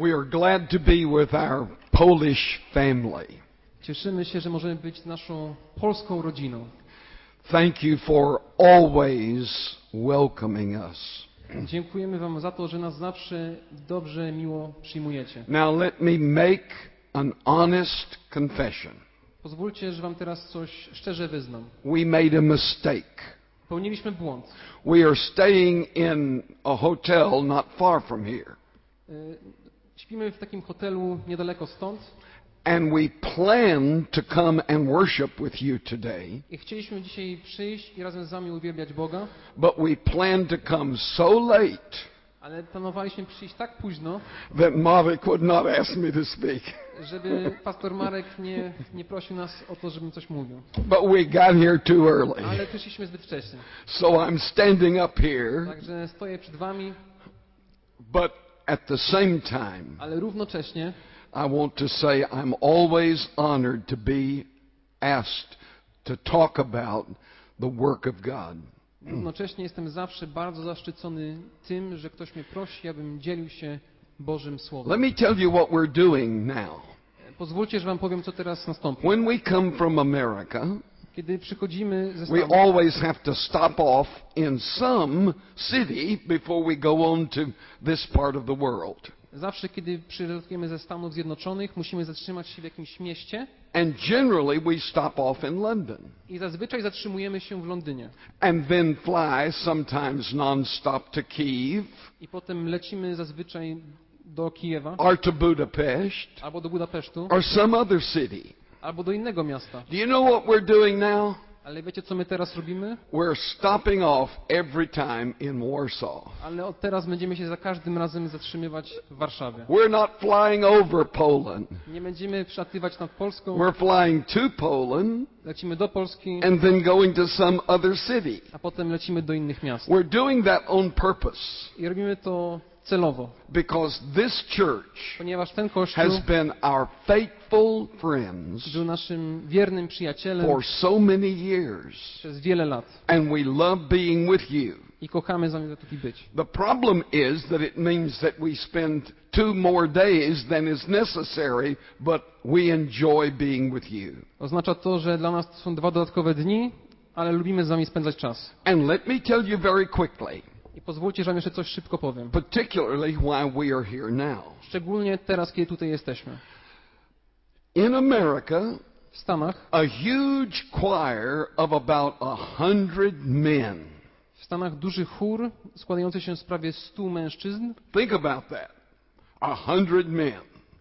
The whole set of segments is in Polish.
We are glad to be with our Polish family. Cieszymy się, że możemy być naszą polską rodziną. Thank you for always welcoming us. Dziękujemy Wam za to, że nas zawsze dobrze, miło przyjmujecie. Now let me make an honest confession. Pozwólcie, że Wam teraz coś szczerze wyznam. We made a mistake. Popełniliśmy błąd. We are staying in a hotel not far from here. Śpimy w takim hotelu niedaleko stąd And we plan to come and worship with you today, i chcieliśmy dzisiaj przyjść i razem z Wami uwielbiać Boga, but we plan to come so late ale planowaliśmy przyjść tak późno, that Marek would not ask me to speak. żeby pastor Marek nie, nie prosił nas o to, żebym coś mówił. But we got here too early. Ale przyszliśmy zbyt wcześnie. So I'm standing up here, Także stoję przed Wami, but at the same time, ale równocześnie I want to say I'm always honored to be asked to talk about the work of God. Równocześnie jestem zawsze bardzo zaszczycony tym, że ktoś mnie prosi, abym dzielił się Bożym Let Słowem. me tell you what we're doing now. Pozwólcie, że Wam powiem, co teraz nastąpi. When we come from America, Kiedy przychodzimy ze we always have to stop off in some city before we go on to this part of the world. zawsze kiedy przylatujemy ze Stanów Zjednoczonych, musimy zatrzymać się w jakimś mieście And generally we stop off in London i zazwyczaj zatrzymujemy się w Londynie. and then fly sometimes non-stop to Kiev I potem lecimy zazwyczaj do Kijewa, or to Budapest albo do Budapesztu, or some other city. Albo do innego miasta. Do you know what we're doing now? Ale wiecie, co my teraz robimy? We're stopping off every time in Warsaw. Ale od teraz będziemy się za każdym razem zatrzymywać w Warszawie. We're not flying over Poland. Nie będziemy przelatywać nad Polską, We're flying to Poland lecimy do Polski, and then going to some other city. a potem lecimy do innych miast. We're doing that on purpose I robimy to celowo, because this church ponieważ ten kościół has been our faithful friends był naszym wiernym przyjacielem for so many years, przez wiele lat and we love being with you. i kochamy zamiast tutaj być. The problem is that it means that we spend two more days than is necessary, but we enjoy being with you. Oznacza to, że dla nas to są dwa dodatkowe dni, ale lubimy z wami spędzać czas. And let me tell you very quickly, I pozwólcie, że wam jeszcze coś szybko powiem. particularly why we are here now. Szczególnie teraz, kiedy tutaj jesteśmy. In America, W Stanach, a huge choir of about a hundred men. w Stanach duży chór składający się z prawie 100 mężczyzn, Think about that. A hundred men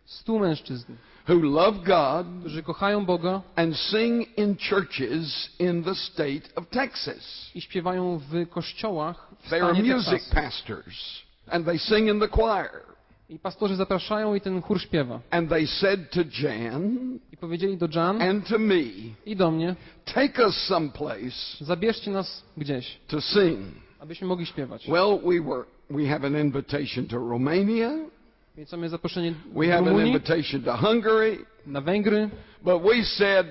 100 mężczyzn, who love God którzy kochają Boga and sing in churches in the state of Texas. i śpiewają w kościołach w They are music pastors and they sing in the choir. I pastorzy zapraszają i ten chór śpiewa. And they said to Jan I powiedzieli do Jan and to me, i do mnie, take us someplace zabierzcie nas gdzieś, to sing. abyśmy mogli śpiewać. Well, we were we have an invitation to Romania. Więc mamy zaproszenie We do have an Rumunii, invitation to Hungary. na Węgry, But we said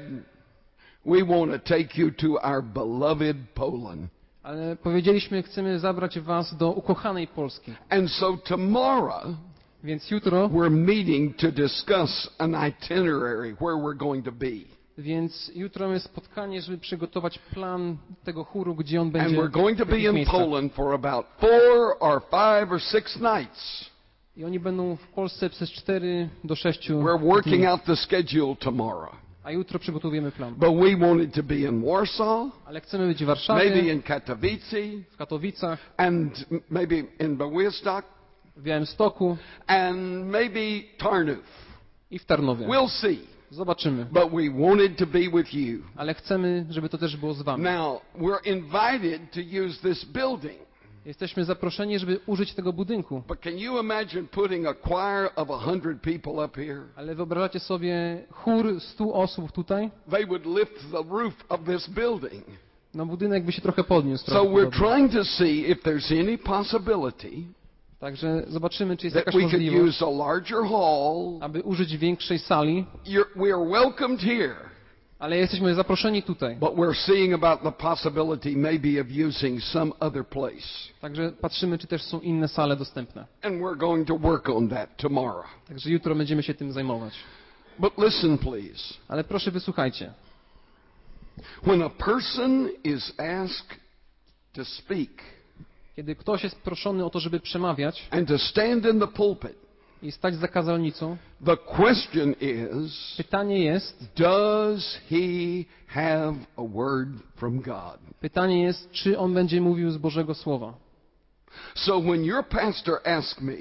we want to take you to our beloved Poland. ale powiedzieliśmy, chcemy zabrać was do ukochanej Polski. And so tomorrow Więc jutro, we're meeting to discuss an itinerary where we're going to be. więc jutro mamy spotkanie, żeby przygotować plan tego chóru, gdzie on And będzie. we're going to w be jakich in miejscach. Poland for about four or five or six nights. I oni będą w Polsce przez 4 do 6 We're working dni. out the schedule tomorrow. A jutro przygotujemy plan. But we wanted to be in Warsaw, Ale chcemy być w maybe Warszawie, in Katowice, w Katowicach, and maybe in Białystok, w Białymstoku and maybe Tarnów. i w Tarnowie. We'll see. Zobaczymy. But we wanted to be with you. Ale chcemy, żeby to też było z wami. Now, we're invited to use this building. Jesteśmy zaproszeni, żeby użyć tego budynku. Ale wyobrażacie sobie chór 100 osób tutaj? They would lift the roof of this building. No budynek by się trochę podniósł. So we're trying to see if there's any possibility Także zobaczymy, czy jest jakaś możliwość, aby użyć większej sali. You're, we are welcomed here, Ale jesteśmy zaproszeni tutaj. But we're seeing about the possibility maybe of using some other place. Także patrzymy, czy też są inne sale dostępne. And we're going to work on that tomorrow. Także jutro będziemy się tym zajmować. But listen, please. Ale proszę wysłuchajcie. When a person is asked to speak Kiedy ktoś jest proszony o to, żeby przemawiać and to stand in the pulpit, i stać za kazalnicą, the question is pytanie jest, Does he have a word from God? pytanie jest, czy on będzie mówił z Bożego Słowa. So when your pastor asked me,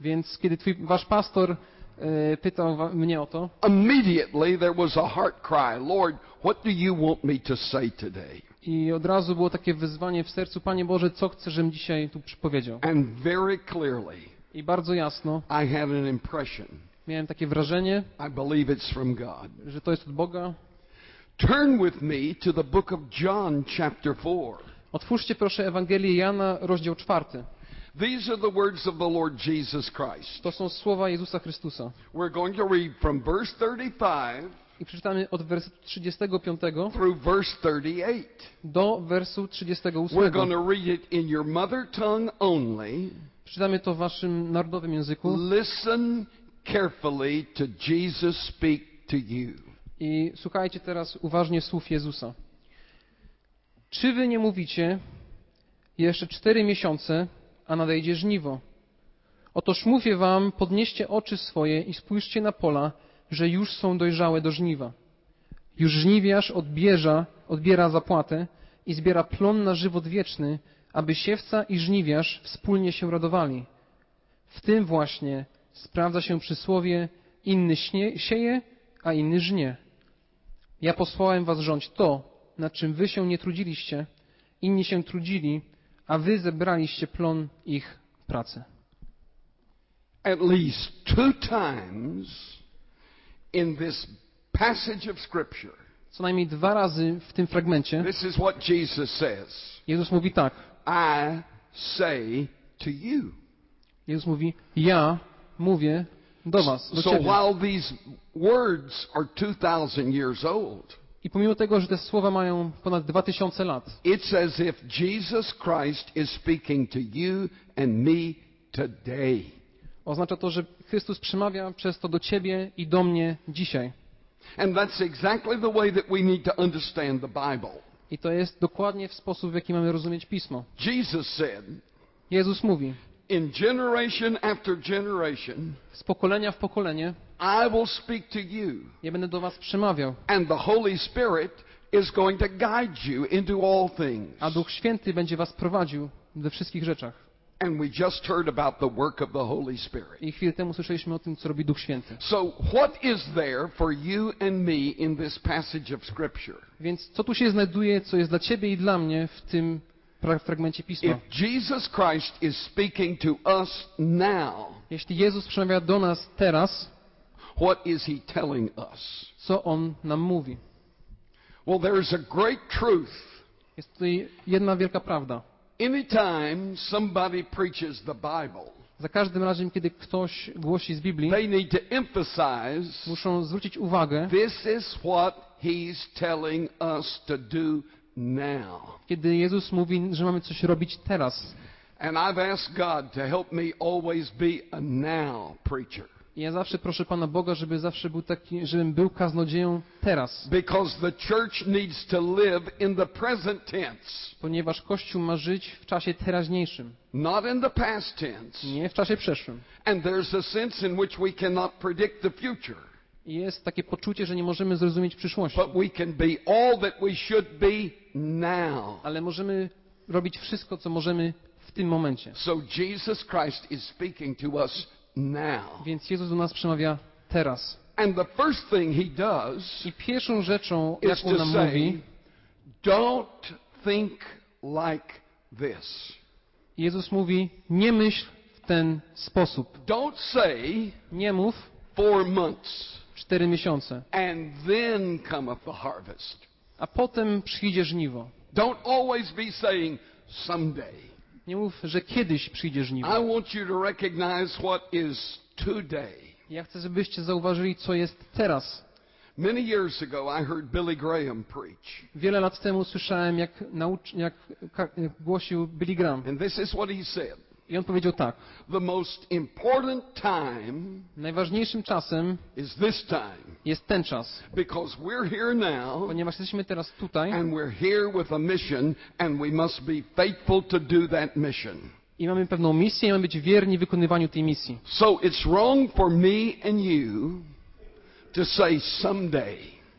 Więc kiedy twój, wasz pastor e, pytał wa- mnie o to, immediately there was a heart cry Lord, what do you want me to say today? i od razu było takie wyzwanie w sercu, Panie Boże, co chcesz, żebym dzisiaj tu przypowiedział? And very clearly, I bardzo jasno I had an impression. miałem takie wrażenie, I believe it's from God. że to jest od Boga. Turn with me to the book of John, chapter 4. Otwórzcie proszę Ewangelię Jana, rozdział czwarty. These are the words of the Lord Jesus Christ. To są słowa Jezusa Chrystusa. We're going to read from verse 35 I przeczytamy od wersetu 35 through verse 38. do wersu We're 38. going to read it in your mother tongue only. Przeczytamy to w waszym narodowym języku Listen carefully to Jesus speak to you. i słuchajcie teraz uważnie słów Jezusa. Czy wy nie mówicie, jeszcze cztery miesiące, a nadejdzie żniwo? Otóż mówię wam, podnieście oczy swoje i spójrzcie na pola, że już są dojrzałe do żniwa. Już żniwiarz odbierza, odbiera zapłatę i zbiera plon na żywot wieczny, aby siewca i żniwiarz wspólnie się radowali. W tym właśnie sprawdza się przysłowie inny śnie, sieje, a inny żnie. Ja posłałem was rządź to, nad czym wy się nie trudziliście, inni się trudzili, a wy zebraliście plon ich pracy. At least two times in this passage of Scripture, Co najmniej dwa razy w tym fragmencie Jezus mówi tak. I say to you. Jezus mówi, ja mówię do was, do So ciebie. while these words are 2,000 years old, I pomimo tego, że te słowa mają ponad dwa tysiące lat, it's as if Jesus Christ is speaking to you and me today. oznacza to, że Chrystus przemawia przez to do ciebie i do mnie dzisiaj. And that's exactly the way that we need to understand the Bible. I to jest dokładnie w sposób, w jaki mamy rozumieć Pismo. Jesus said, Jezus mówi, In generation after generation, z pokolenia w pokolenie I will speak to you, ja będę do was przemawiał, and the Holy Spirit is going to guide you into all things. a Duch Święty będzie was prowadził we wszystkich rzeczach. And we just heard about the work of the Holy Spirit. I chwilę temu słyszeliśmy o tym, co robi Duch Święty. So, what is there for you and me in this passage of Scripture? Więc co tu się znajduje, co jest dla ciebie i dla mnie w tym fragmencie Pisma? If Jesus Christ is speaking to us now, Jeśli Jezus przemawia do nas teraz, what is he telling us? co On nam mówi? Well, there's a great truth. Jest tutaj jedna wielka prawda. Anytime somebody preaches the Bible, Za każdym razem, kiedy ktoś głosi z Biblii, they need to emphasize muszą zwrócić uwagę, this is what he's telling us to do now. kiedy Jezus mówi, że mamy coś robić teraz. And I've asked God to help me always be a now preacher. I ja zawsze proszę Pana Boga, żeby zawsze był taki, żebym był kaznodzieją teraz. Because the church needs to live in the present tense, Ponieważ Kościół ma żyć w czasie teraźniejszym, not in the past tense. nie w czasie przeszłym. And there's a sense in which we cannot predict the future, jest takie poczucie, że nie możemy zrozumieć przyszłości. but we can be all that we should be now. Ale możemy robić wszystko, co możemy w tym momencie. So Jesus Christ is speaking to us now. Więc Jezus do nas przemawia teraz. And the first thing he does I pierwszą rzeczą, jaką to nam say, mówi, don't think like this. Jezus mówi, nie myśl w ten sposób. Don't say Nie mów four months cztery miesiące, and then cometh the harvest. a potem przyjdzie żniwo. Don't always be saying someday. Nie mów, że kiedyś przyjdzie żniwo. I want you to recognize what is today. Ja chcę, żebyście zauważyli, co jest teraz. Many years ago, I heard Billy Graham preach. Wiele lat temu słyszałem, jak, jak głosił Billy Graham. And this is what he said I on powiedział tak. The most important time Najważniejszym czasem is this time jest ten czas, because we're here now ponieważ jesteśmy teraz tutaj and we're here with a mission and we must be faithful to do that mission. i mamy pewną misję i mamy być wierni wykonywaniu tej misji. So it's wrong for me and you to say someday.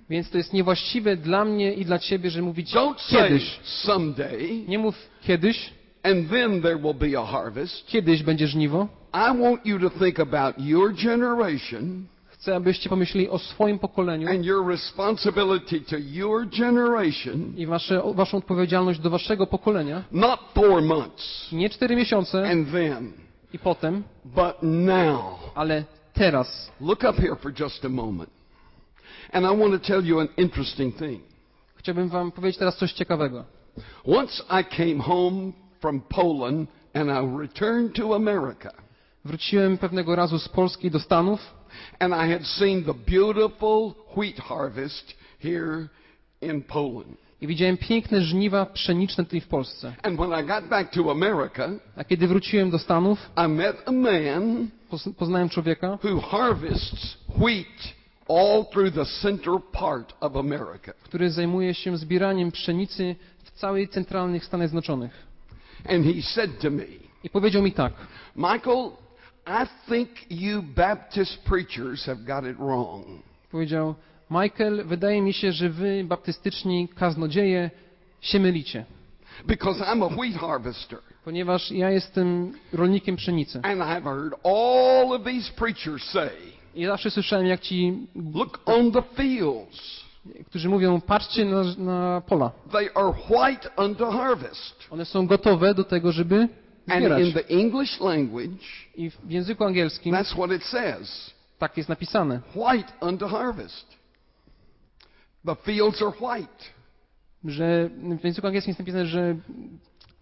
Więc to jest niewłaściwe dla mnie i dla ciebie, że mówić Don't say kiedyś. someday Nie mów kiedyś, and then there will be a harvest. kiedyś będzie żniwo. I want you to think about your generation Chcę, abyście pomyśleli o swoim pokoleniu and your responsibility to your generation, i wasze, waszą odpowiedzialność do waszego pokolenia. not four months Nie cztery miesiące and then, i potem, but now. ale teraz. Look up here for just a moment. And I want to tell you an interesting thing. Chciałbym wam powiedzieć teraz coś ciekawego. Once I came home from Poland and I returned to America, Wróciłem pewnego razu z Polski do Stanów and I had seen the beautiful wheat harvest here in Poland. i widziałem piękne żniwa pszeniczne tutaj w Polsce. And when I got back to America, A kiedy wróciłem do Stanów, I met a man poz- poznałem człowieka, who harvests wheat all through the center part of America. który zajmuje się zbieraniem pszenicy w całej centralnych Stanach Zjednoczonych. And he said to me, I powiedział mi tak: Michael, I think you Baptist preachers have got it wrong. Powiedział, Michael, wydaje mi się, że wy, baptystyczni kaznodzieje, się mylicie, Because I'm a wheat harvester. ponieważ ja jestem rolnikiem pszenicy. And I've heard all of these preachers say, I zawsze słyszałem, jak ci, look on the fields. Którzy mówią, patrzcie na, na pola. One są gotowe do tego, żeby zbierać. in the English language, I w języku angielskim tak jest napisane, White unto harvest. The fields are white. że w języku angielskim jest napisane, że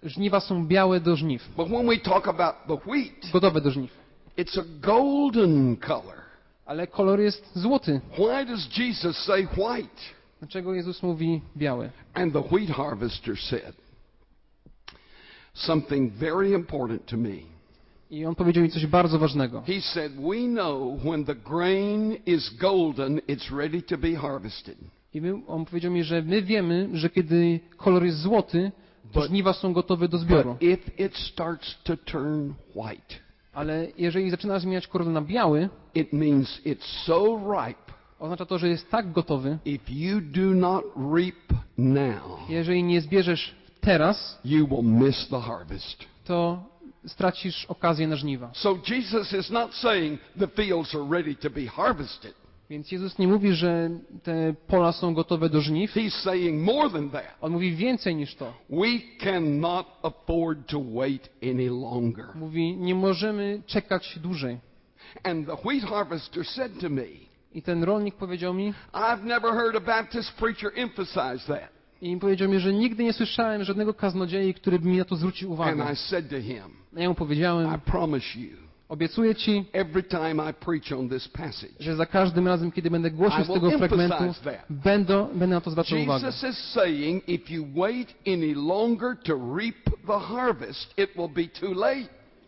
żniwa są białe do żniw, But when we talk about the wheat, gotowe do żniw. it's a golden color. Ale kolor jest złoty. Why does Jesus say white? Dlaczego Jezus mówi biały? And the wheat harvester said something very important to me. I on powiedział mi coś bardzo ważnego. He said, We know when the grain is golden, it's ready to be harvested. I my, on powiedział mi, że my wiemy, że kiedy kolor jest złoty, to żniwa są gotowe do zbioru. But if it starts to turn white, Ale jeżeli zaczyna zmieniać kolor na biały, it means it's so ripe. oznacza to, że jest tak gotowy. If you do not reap now, Jeżeli nie zbierzesz teraz, you will miss the harvest. to stracisz okazję na żniwa. So Jesus is not saying the fields are ready to be harvested. Więc Jezus nie mówi, że te pola są gotowe do żniw. He's saying more than that. On mówi więcej niż to. We cannot afford to wait any longer. Mówi, nie możemy czekać dłużej. And the wheat harvester said to me, I ten rolnik powiedział mi, I've never heard a Baptist preacher emphasize that. i powiedział mi, że nigdy nie słyszałem żadnego kaznodziei, który by mi na to zwrócił And uwagę. I said to him, A ja mu I powiedziałem, promise you, obiecuję ci, że za każdym razem, kiedy będę głosił z tego fragmentu, będę, będę na to zwracał uwagę.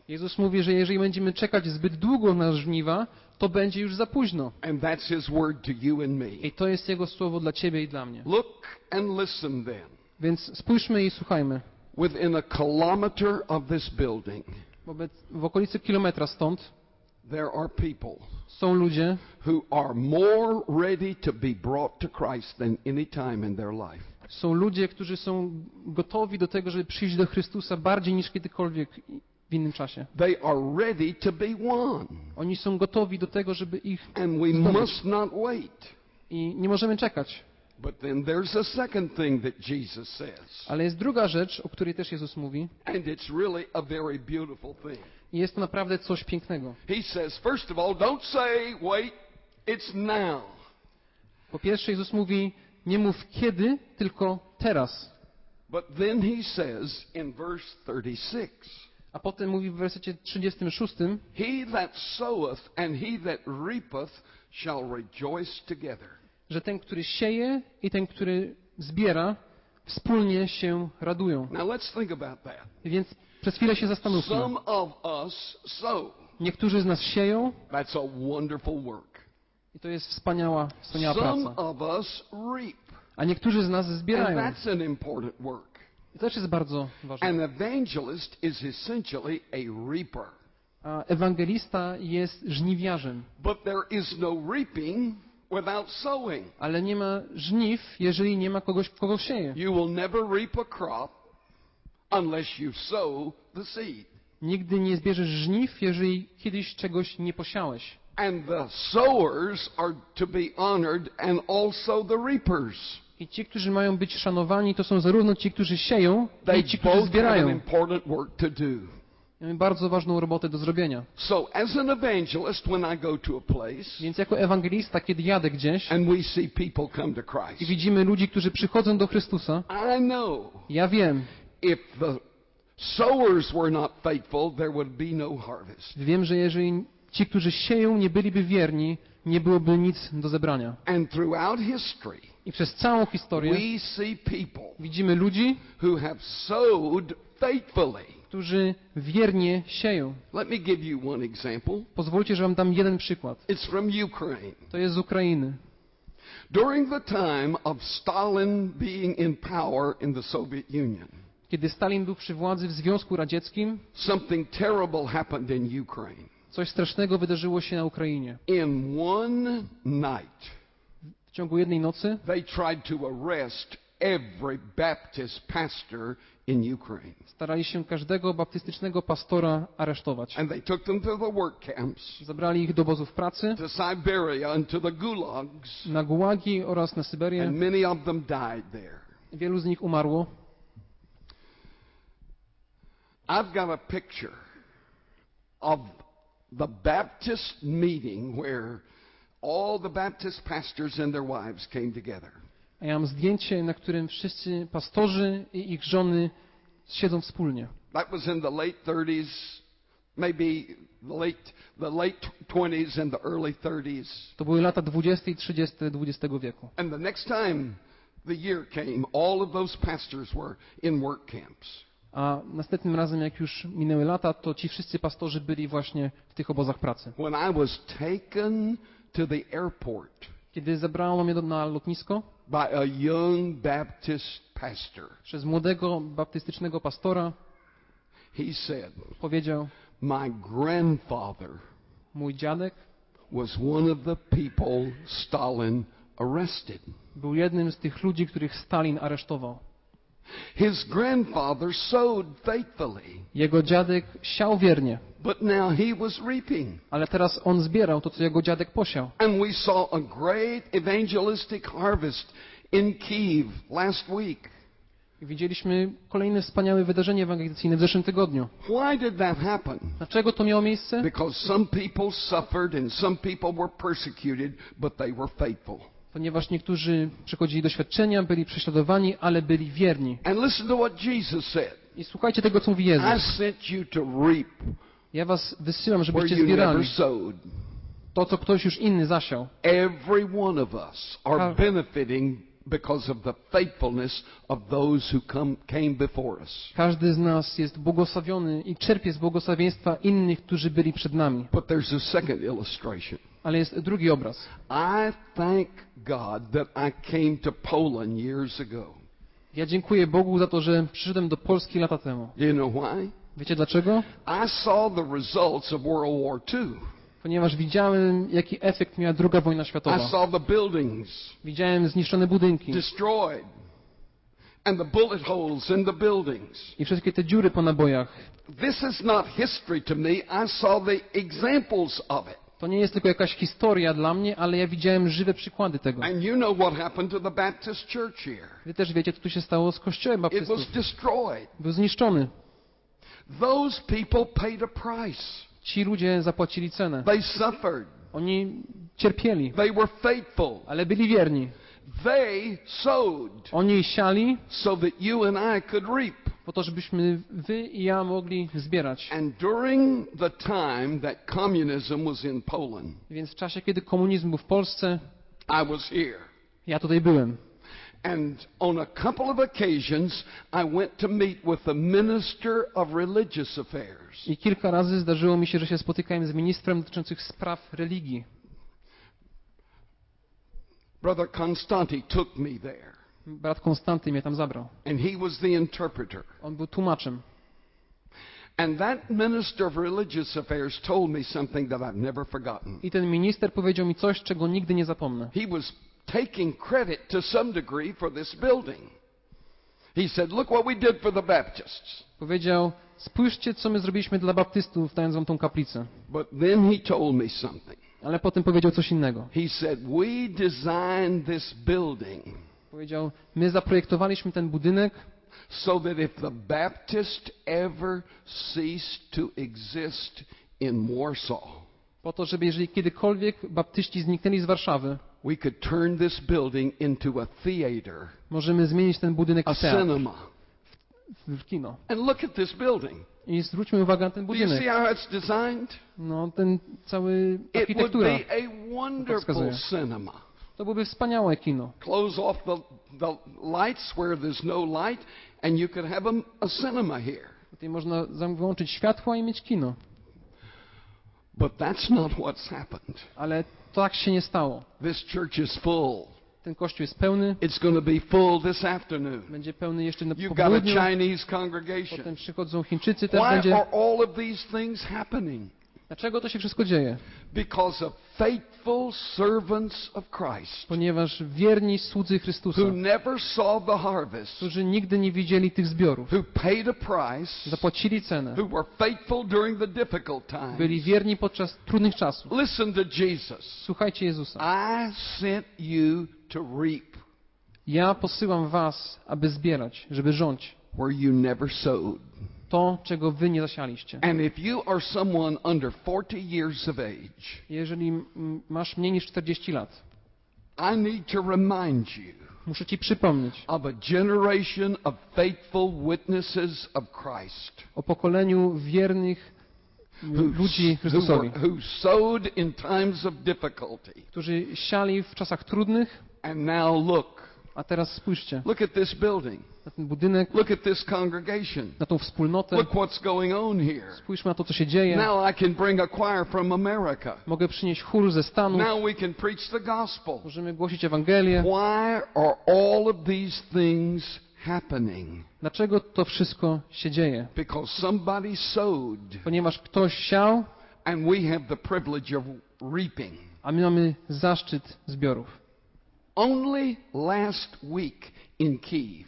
Jezus mówi, że jeżeli będziemy czekać zbyt długo na żniwa, to będzie już za późno. I to jest Jego słowo dla ciebie i dla mnie. Więc spójrzmy i słuchajmy. Within a kilometer of this building, Wobec, w okolicy kilometra stąd there are people są ludzie, who are more ready to be brought to Christ than any time in their life. są ludzie, którzy są gotowi do tego, żeby przyjść do Chrystusa bardziej niż kiedykolwiek w innym czasie. They are ready to be won. Oni są gotowi do tego, żeby ich And we Zdobyć. must not wait. i nie możemy czekać. But then there's a second thing that Jesus says. Ale jest druga rzecz, o której też Jezus mówi And it's really a very beautiful thing. i jest to naprawdę coś pięknego. He says, first of all, don't say, wait, it's now. Po pierwsze Jezus mówi, nie mów kiedy, tylko teraz. But then he says in verse 36, A potem mówi w wersecie 36, He that soweth and he that reapeth shall rejoice together. Że ten, który sieje i ten, który zbiera, wspólnie się radują. Now let's think about that. Więc przez chwilę się zastanówmy. Some of us sow. Niektórzy z nas sieją i to jest wspaniała, wspaniała Some praca. of us reap. A niektórzy z nas zbierają. that's an important work. I to też jest bardzo ważne. An evangelist is essentially a reaper. A ewangelista jest żniwiarzem, But there is no reaping without sowing. ale nie ma żniw, jeżeli nie ma kogoś, kogo sieje. You will never reap a crop unless you sow the seed. Nigdy nie zbierzesz żniw, jeżeli kiedyś czegoś nie posiałeś. And the sowers are to be honored and also the reapers. I ci, którzy mają być szanowani, to są zarówno ci, którzy sieją, They i ci, którzy zbierają. Mamy bardzo ważną robotę do zrobienia. So as an evangelist, when I go to a place Więc jako ewangelista, kiedy jadę gdzieś and we see people come to i Christ, widzimy ludzi, którzy przychodzą do Chrystusa, I know ja wiem, if the sowers were not faithful, there would be no harvest. wiem, że jeżeli ci, którzy sieją, nie byliby wierni, nie byłoby nic do zebrania. And throughout history, I przez całą historię we see people widzimy ludzi, who have sowed faithfully. którzy wiernie sieją. Let me give you one example. Pozwólcie, że wam dam jeden przykład. It's from Ukraine. To jest z Ukrainy. During the time of Stalin being in power in the Soviet Union, Kiedy Stalin był przy władzy w Związku Radzieckim, something terrible happened in Ukraine. coś strasznego wydarzyło się na Ukrainie. In one night, W ciągu jednej nocy they tried to arrest every Baptist pastor in Ukraine. starali się każdego baptystycznego pastora aresztować. And they took them to the work camps, Zabrali ich do obozów pracy, to Siberia, and to the gulags, na gułagi oraz na Syberię. and many of them died there. Wielu z nich umarło. I've got a picture of the Baptist meeting where all the Baptist pastors and their wives came together. A ja mam zdjęcie, na którym wszyscy pastorzy i ich żony siedzą wspólnie. That was in the late 30s, maybe the late the late 20s and the early 30s. To były lata 20 i 30 XX wieku. And the next time the year came, all of those pastors were in work camps. A następnym razem, jak już minęły lata, to ci wszyscy pastorzy byli właśnie w tych obozach pracy. When I was taken to the airport Kiedy zabrano mnie na lotnisko by a young Baptist pastor, przez młodego baptystycznego pastora, he said, powiedział: My grandfather Mój dziadek was one of the people Stalin arrested. był jednym z tych ludzi, których Stalin aresztował. His grandfather sowed faithfully, Jego dziadek siał wiernie, but now he was reaping. ale teraz on zbierał to, co jego dziadek posiał. And we saw a great evangelistic harvest in Kiev last week. Widzieliśmy kolejne wspaniałe wydarzenie ewangelizacyjne w zeszłym tygodniu. Why did that happen? Dlaczego to miało miejsce? Because some people suffered and some people were persecuted, but they were faithful. Ponieważ niektórzy przechodzili doświadczenia, byli prześladowani, ale byli wierni. I słuchajcie tego, co mówi Jezus. Ja was wysyłam, żebyście zbierali to, co ktoś już inny zasiał. Każdy z nas jest błogosławiony i czerpie z błogosławieństwa innych, którzy byli przed nami. But there's a second illustration. Ale jest drugi obraz. I thank God that I came to Poland years ago. Ja dziękuję Bogu za to, że przyszedłem do Polski lata temu. You know why? Wiecie dlaczego? I saw the results of World War II. Ponieważ widziałem, jaki efekt miała druga wojna I światowa. saw the buildings Widziałem zniszczone budynki destroyed and the bullet holes in the buildings. i wszystkie te dziury po nabojach. This is not history to me. I saw the examples of it. To nie jest tylko jakaś historia dla mnie, ale ja widziałem żywe przykłady tego. And you know what happened to the Baptist church here. Wy też wiecie, co tu się stało z kościołem It was baptystów. destroyed. Był zniszczony. Those people paid a price. Ci ludzie zapłacili cenę. They suffered. Oni cierpieli, They were faithful. ale byli wierni. They sowed Oni siali so that you and I could reap. Po to, żebyśmy wy i ja mogli zbierać. And during the time that communism was in Poland, Więc w czasie, kiedy komunizm był w Polsce, I was here. Ja tutaj byłem. And on a couple of occasions, I went to meet with the minister of religious affairs. I kilka razy zdarzyło mi się, że się spotykałem z ministrem dotyczących spraw religii. Brother Constanti took me there, Brat Konstanty mnie tam zabrał. and he was the interpreter. On był tłumaczem. And that minister of religious affairs told me something that I've never forgotten. I ten minister powiedział mi coś, czego nigdy nie zapomnę. He was taking credit to some degree for this building. He said, Look what we did for the Baptists. Powiedział, spójrzcie, co my zrobiliśmy dla baptystów, dając wam tą kaplicę. But then he told me something. Ale potem powiedział coś innego. He said, We designed this building Powiedział, my zaprojektowaliśmy ten budynek, so that if the Baptist ever ceased to exist in Warsaw, po to, żeby jeżeli kiedykolwiek baptyści zniknęli z Warszawy, we could turn this building into a theater, możemy zmienić ten budynek a w teatr, cinema. w kino. And look at this building. I zwróćmy uwagę na ten Do you see budynek. how it's designed? No, ten cały It would architektura. be a wonderful cinema. To byłoby wspaniałe kino. Close off the, the lights where there's no light, and you could have a, a cinema here. Tutaj można wyłączyć światła i mieć kino. But that's not what's happened. Ale tak się nie stało. This church is full. Ten kościół jest pełny, It's going to be full this afternoon. będzie pełny jeszcze na You've got a. Chinese congregation. Potem przychodzą Chińczycy, też Why będzie. are all of these things happening? Dlaczego to się wszystko dzieje? Because of faithful servants of Christ Ponieważ wierni słudzy Chrystusa, who never saw the harvest, którzy nigdy nie widzieli tych zbiorów, who paid a price, zapłacili cenę, who were faithful during the difficult byli times. wierni podczas trudnych czasów. Listen to Jesus. Słuchajcie Jezusa. I sent you to reap Ja posyłam was, aby zbierać, żeby rządź where you never sowed. To, czego wy nie zasialiście. And if you are someone under 40 years of age, Jeżeli masz mniej niż 40 lat, I need to remind you muszę ci przypomnieć of a generation of faithful witnesses of Christ o pokoleniu wiernych who, ludzi who, Chrystusowi, were- who sowed in times of difficulty. którzy siali w czasach trudnych, And now look. A teraz spójrzcie Look at this building. na ten budynek, Look at this congregation. na tą wspólnotę, Look what's going on here. spójrzmy na to, co się dzieje. Now I can bring a choir from America. Mogę przynieść chór ze Stanów, Now we can preach the gospel. możemy głosić Ewangelię. Why are all of these things happening? Dlaczego to wszystko się dzieje? Because somebody sowed, Ponieważ ktoś siał, and we have the privilege of reaping. a my mamy zaszczyt zbiorów. Only last week in Kiev,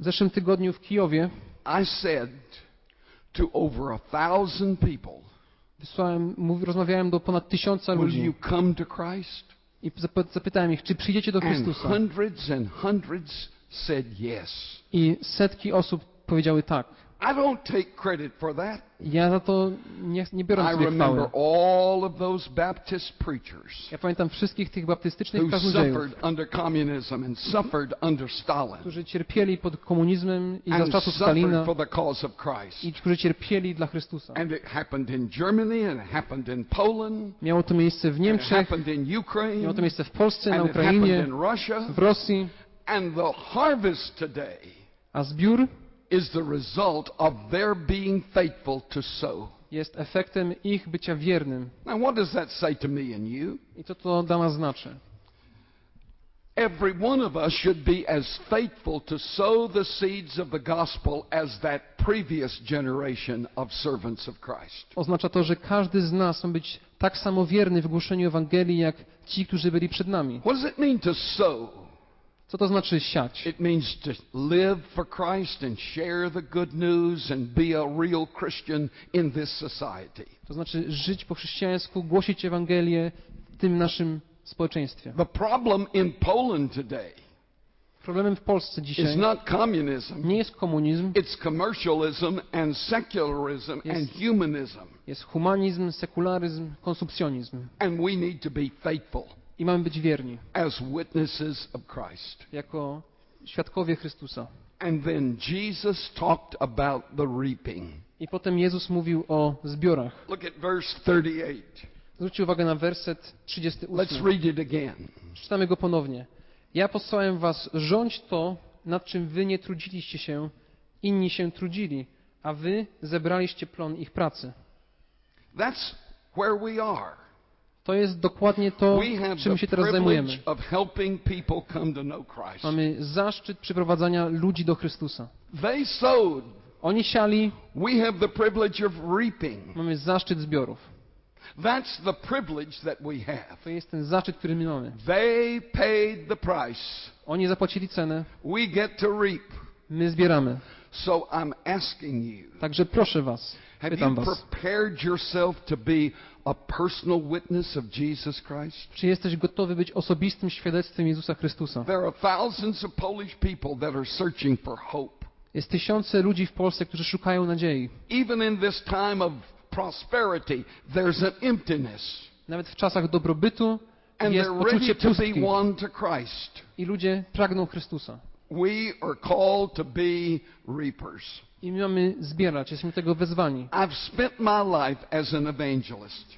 W zeszłym tygodniu w Kijowie I said to over a thousand people, wysłałem, mów, rozmawiałem do ponad tysiąca Will you ludzi come to Christ? i zap- zapytałem ich, czy przyjdziecie do And Chrystusa. hundreds and hundreds said yes. I setki osób powiedziały tak. I don't take credit for that. Ja za to nie, nie biorę I sobie remember chwały. all of those Baptist preachers Ja pamiętam wszystkich tych baptystycznych who kaznodziejów, suffered under communism and suffered under Stalin którzy cierpieli pod komunizmem i za czasów Stalina for the cause of Christ. i którzy cierpieli dla Chrystusa. And it happened in Germany and it happened in Poland. Miało to miejsce w and It Niemczech, happened in Ukraine. miało to miejsce w Polsce, na And it happened Ukrainie, in Russia. w Rosji, And the harvest today a zbiór is the result of their being faithful to sow. jest efektem ich bycia wiernym. Now, what does that say to me and you? I co to dla nas znaczy? Every one of us should be as faithful to sow the seeds of the gospel as that previous generation of servants of Christ. Oznacza to, że każdy z nas ma być tak samo wierny w głoszeniu Ewangelii, jak ci, którzy byli przed nami. What does it mean to sow? Co to znaczy siać? It means to live for Christ and share the good news and be a real Christian in this society. To znaczy żyć po chrześcijańsku, głosić Ewangelię w tym naszym społeczeństwie. The problem in Poland today Problemem w Polsce is dzisiaj not communism, nie jest komunizm, it's commercialism and secularism and humanism. jest humanizm, sekularyzm, konsumpcjonizm. And we need to be faithful I mamy być wierni as witnesses of Christ. jako świadkowie Chrystusa. And then Jesus talked about the reaping. I potem Jezus mówił o zbiorach. Look at verse 38. Zwróćcie uwagę na werset Let's 38. read it again. Czytamy go ponownie. Ja posłałem was rządź to, nad czym wy nie trudziliście się, inni się trudzili, a wy zebraliście plon ich pracy. That's where we are. To jest dokładnie to, czym się teraz zajmujemy. Mamy zaszczyt przyprowadzania ludzi do Chrystusa. Oni siali, mamy zaszczyt zbiorów. That's the privilege that we have. To jest ten zaszczyt, który my mamy. They paid the price. Oni zapłacili cenę, We get to reap. my zbieramy. So I'm asking you, Także proszę was, have pytam you was, prepared yourself to be a personal witness of Jesus Christ? czy jesteś gotowy być osobistym świadectwem Jezusa Chrystusa? There are thousands of Polish people that are searching for hope. Jest tysiące ludzi w Polsce, którzy szukają nadziei. Even in this time of prosperity, there's an emptiness. Nawet w czasach dobrobytu And jest poczucie pustki i ludzie pragną Chrystusa. We are called to be reapers. I my mamy zbierać, jesteśmy tego wezwani. I've spent my life as an evangelist.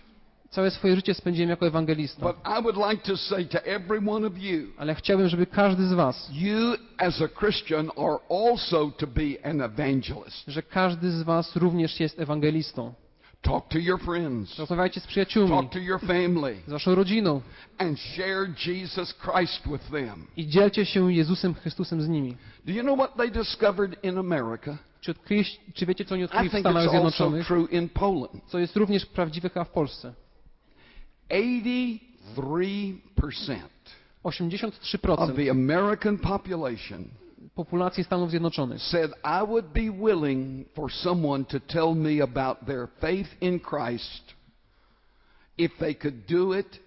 Całe swoje życie spędziłem jako ewangelista. But I would like to say to every one of you, Ale chciałbym, żeby każdy z was, you as a Christian are also to be an evangelist. że każdy z was również jest ewangelistą. Talk to your friends, Rozmawiajcie z przyjaciółmi, talk to your family, z waszą rodziną and share Jesus Christ with them. i dzielcie się Jezusem Chrystusem z nimi. Do you know what they discovered in America? Czy, odkryli, czy wiecie, co oni odkryli w Stanach Zjednoczonych? Co jest również prawdziwe chyba w Polsce. 83% of 83% the American population populacji Stanów Zjednoczonych said, I would be willing for someone to tell me about their faith in Christ if they could do it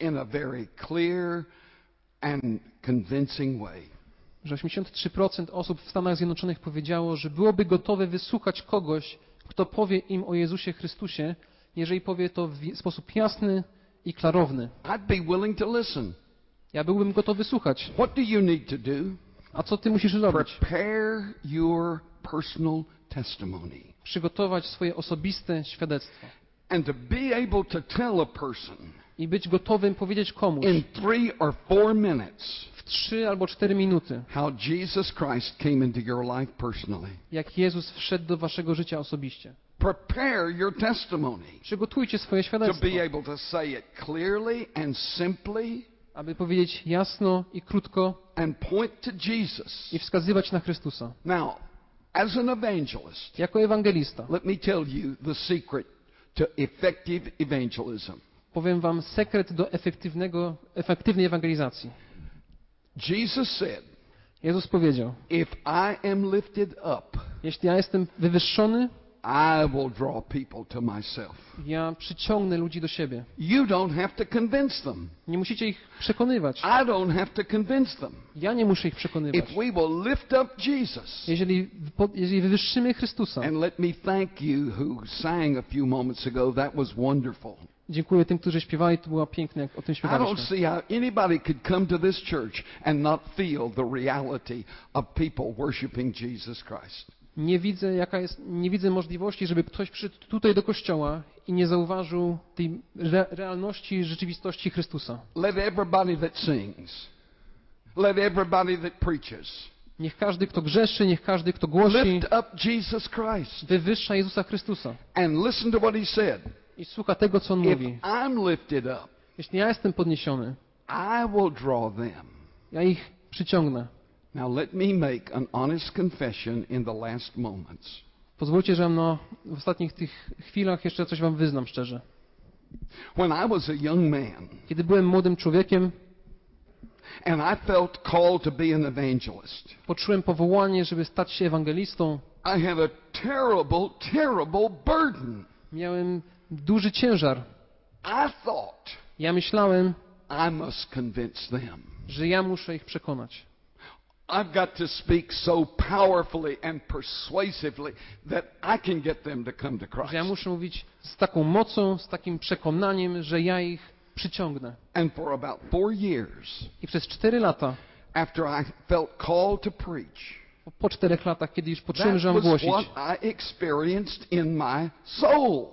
in a very clear and convincing way. Że 83% osób w Stanach Zjednoczonych powiedziało, że byłoby gotowe wysłuchać kogoś, kto powie im o Jezusie Chrystusie, jeżeli powie to w sposób jasny i klarowny. Ja byłbym gotowy słuchać. A co ty musisz robić? Prepare your personal testimony. Przygotować swoje osobiste świadectwo And to be able to tell a person i być gotowym powiedzieć komuś in three or four minutes w trzy albo cztery minuty, how Jesus Christ came into your life personally. jak Jezus wszedł do waszego życia osobiście. Prepare your testimony Przygotujcie swoje to świadectwo, be able to say it clearly and simply aby powiedzieć jasno i krótko and point to Jesus. i wskazywać na Chrystusa. Now, as an evangelist, Jako ewangelista let me tell you the secret to effective evangelism. Powiem wam sekret do efektywnego, efektywnej ewangelizacji. Jesus said, Jezus powiedział, If I am lifted up, jeśli ja jestem wywyższony, I will draw people to myself. ja przyciągnę ludzi do siebie. You don't have to convince them. Nie musicie ich przekonywać. I don't have to convince them. Ja nie muszę ich przekonywać. If we will lift up Jesus, Jeżeli, jeżeli wywyższymy Chrystusa, and let me thank you who sang a few moments ago, that was wonderful. Dziękuję tym, którzy śpiewali, to było piękne, jak o tym I don't śpiewaliśmy. see how anybody could come to this church and not feel the reality of people worshiping Jesus Christ. Nie widzę, jaka jest, nie widzę możliwości, żeby ktoś przyszedł tutaj do kościoła i nie zauważył tej re, realności, rzeczywistości Chrystusa. Let everybody that sings, let everybody that preaches, Niech każdy, kto grzeszy, niech każdy, kto głosi, lift up Jesus Christ wywyższa Jezusa Chrystusa and listen to what he said. I słucha tego, co On If mówi. I'm lifted up, Jeśli ja jestem podniesiony, I will draw them. ja ich przyciągnę. Now, let me make an honest confession in the last moments. Pozwólcie, że no, w ostatnich tych chwilach jeszcze coś wam wyznam szczerze. When I was a young man Kiedy byłem młodym człowiekiem, and I felt called to be an evangelist, poczułem powołanie, żeby stać się ewangelistą. I had a terrible, terrible burden. Miałem duży ciężar. Ja myślałem, że ja muszę ich przekonać. I've got to speak so powerfully and persuasively that I can get them to come to Że ja Christ. muszę mówić z taką mocą, z takim przekonaniem, że ja ich przyciągnę. And for about four years, I przez cztery lata, after I felt called to preach, po czterech latach, kiedy już poczułem, that że mam was głosić, what I experienced in my soul.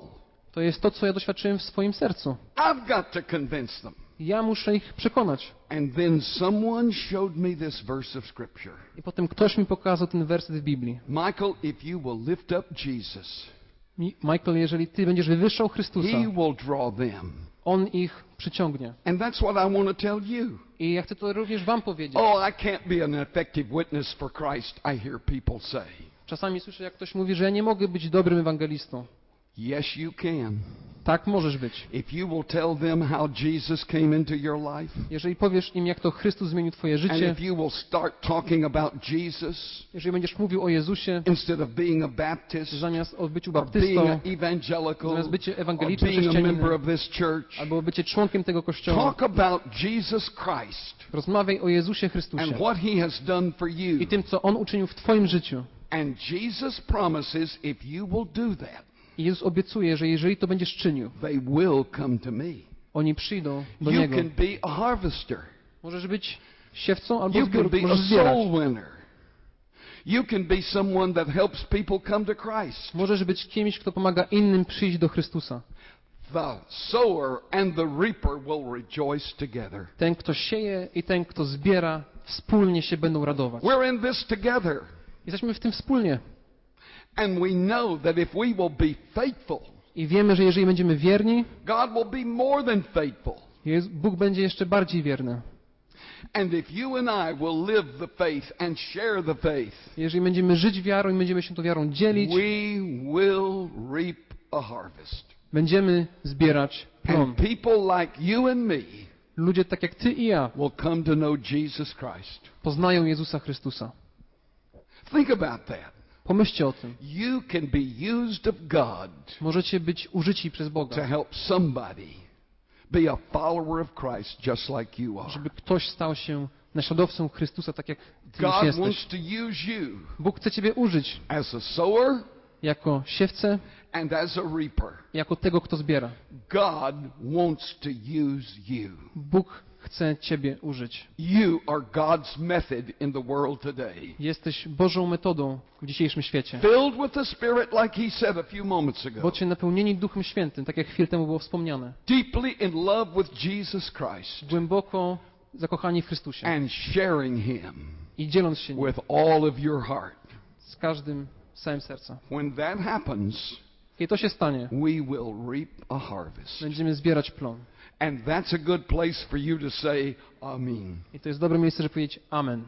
To jest to, co ja doświadczyłem w swoim sercu. I've got to convince them. Ja muszę ich przekonać. And then someone showed me this verse of Scripture. I potem ktoś mi pokazał ten werset w Biblii. Michael, if you will lift up Jesus, Mi- Michael, jeżeli ty będziesz wywyższał Chrystusa, He will draw them. On ich przyciągnie. And that's what I want to tell you. I ja chcę to również wam powiedzieć. Oh, I can't be an effective witness for Christ, I hear people say. Czasami słyszę, jak ktoś mówi, że ja nie mogę być dobrym ewangelistą. Yes, you can. Tak możesz być. Jeżeli powiesz im, jak to Chrystus zmienił twoje życie, jeżeli będziesz mówił o Jezusie, zamiast o byciu baptystą, zamiast bycie ewangelicznym chrześcijaninem, albo bycie członkiem tego kościoła, rozmawiaj o Jezusie Chrystusie i tym, co On uczynił w twoim życiu. And Jesus promises if you will do that, I Jezus obiecuje, że jeżeli to będziesz czynił, they will come to me. oni przyjdą do You Niego. can be a harvester. Możesz być siewcą albo You can zbiór, be a soul winner. You can be someone that helps people come to Christ. Możesz być kimś, kto pomaga innym przyjść do Chrystusa. The sower and the reaper will rejoice together. Ten, kto sieje i ten, kto zbiera, wspólnie się będą radować. We're in this together. Jesteśmy w tym wspólnie. And we know that if we will be faithful, I wiemy, że jeżeli będziemy wierni, God will be more than faithful. Jezu- Bóg będzie jeszcze bardziej wierny. And if you and I will live the faith and share the faith, Jeżeli będziemy żyć wiarą i będziemy się tą wiarą dzielić, we will reap a harvest. będziemy zbierać plon. And people like you and me Ludzie tak jak ty i ja will come to know Jesus Christ. poznają Jezusa Chrystusa. Think about that. Pomyślcie o tym. You can be used of God Możecie być użyci przez to Boga, help somebody be a follower of Christ just like you are. żeby ktoś stał się naśladowcą Chrystusa, tak jak ty God jesteś. wants to use you Bóg chce ciebie użyć as a sower jako siewcę, and as a reaper. jako tego, kto zbiera. God wants to use you. Bóg chce ciebie użyć. You are God's method in the world today. Jesteś Bożą metodą w dzisiejszym świecie. Filled with the Spirit, like He said a few moments ago. Bądźcie napełnieni Duchem Świętym, tak jak chwilę temu było wspomniane. Deeply in love with Jesus Christ Głęboko zakochani w Chrystusie and sharing Him i dzieląc się nim with all of your heart. z każdym całym serca. When that happens, I to się stanie. we will reap a harvest. Będziemy zbierać plon. And that's a good place for you to say, Amen. I to jest dobre miejsce, żeby powiedzieć Amen.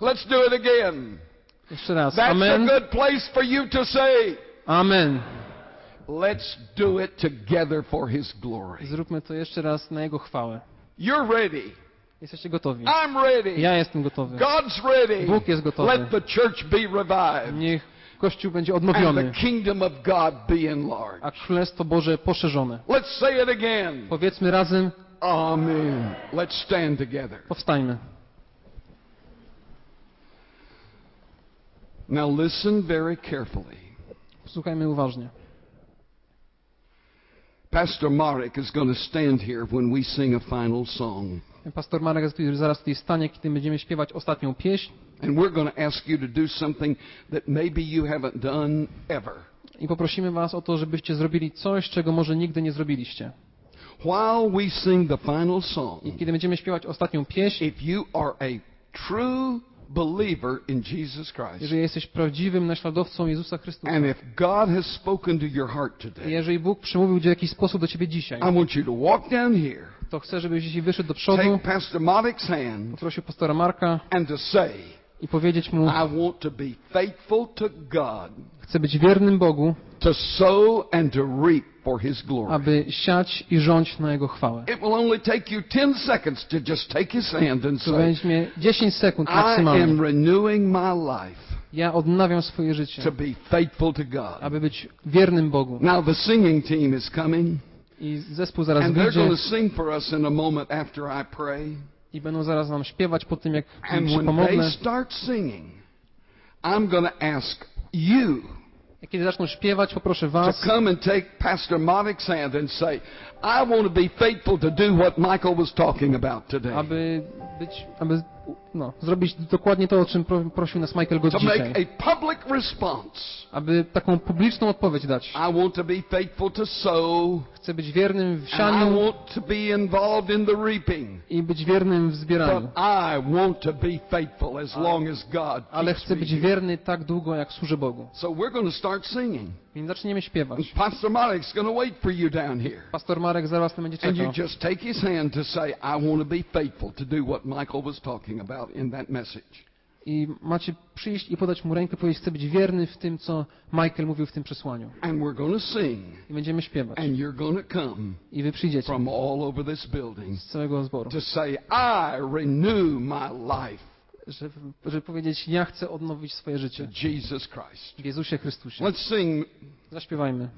Let's do it again. Jeszcze raz. That's a Amen. good place for you to say, Amen. Let's do it together for His glory. Zróbmy to jeszcze raz na Jego chwałę. You're ready. Jesteście gotowi. I'm ready. Ja jestem gotowy. God's ready. Bóg jest gotowy. Let the church be revived Niech Kościół będzie odnowiony, a Królestwo Boże poszerzone. Let's say it again. Powiedzmy razem, Amen. Let's stand together. powstańmy. Now listen very carefully. Słuchajmy uważnie. Pastor Marek is going to stand here when we sing a final song. Pastor Marek tutaj- zaraz tutaj stanie, kiedy będziemy śpiewać ostatnią pieśń And we're going to ask you to do something that maybe you haven't done ever. i poprosimy Was o to, żebyście zrobili coś, czego może nigdy nie zrobiliście. While we sing the final song, I kiedy będziemy śpiewać ostatnią pieśń, if you are a true believer in Jesus Christ, jeżeli jesteś prawdziwym naśladowcą Jezusa Chrystusa, and if God has spoken to your heart today, jeżeli Bóg przemówił w jakiś sposób do Ciebie dzisiaj, I want you to walk down here, to chcę, żebyś dzisiaj wyszedł do przodu, take Pastor hand, poprosił pastora Marka and to say, i powiedzieć mu, I want to be faithful to God, chcę być wiernym Bogu, to sow and to reap for His glory. aby siać i rządź na Jego chwałę. It will only take you 10 seconds to just take His hand and say, weźmie 10 sekund I am maksymalnie. renewing my life Ja odnawiam swoje życie, to be faithful to God. aby być wiernym Bogu. Now the singing team is coming, I zespół zaraz and they're wyjdzie going to sing for us in a moment after I pray. i będą zaraz nam śpiewać po tym, jak And się when pomodlę. they start singing, I'm going to ask you kiedy zaczną śpiewać, poproszę to Was, come and take Pastor Marek's hand and say, I want to be faithful to do what Michael was talking about today. aby być, aby no, zrobić dokładnie to, o czym pro, prosił nas Michael Gott dzisiaj. Aby taką publiczną odpowiedź dać. I Chcę być wiernym w I sianiu i być wiernym w zbieraniu. I Ale chcę być wierny tak długo, jak służę Bogu. I zaczniemy śpiewać. Pastor Marek's going to wait for you down here. Pastor Marek zaraz tam będzie And you czekał. just take his hand to say, I want to be faithful to do what Michael was talking about in that message. I macie przyjść i podać mu rękę, powiedzieć, chcę być wierny w tym, co Michael mówił w tym przesłaniu. And we're sing. I będziemy śpiewać. And you're come I wy przyjdziecie from all over this building z całego zboru. to say, I renew my life powiedzieć, ja chcę odnowić swoje życie Jesus Christ. w Jezusie Chrystusie. Let's sing Zaśpiewajmy.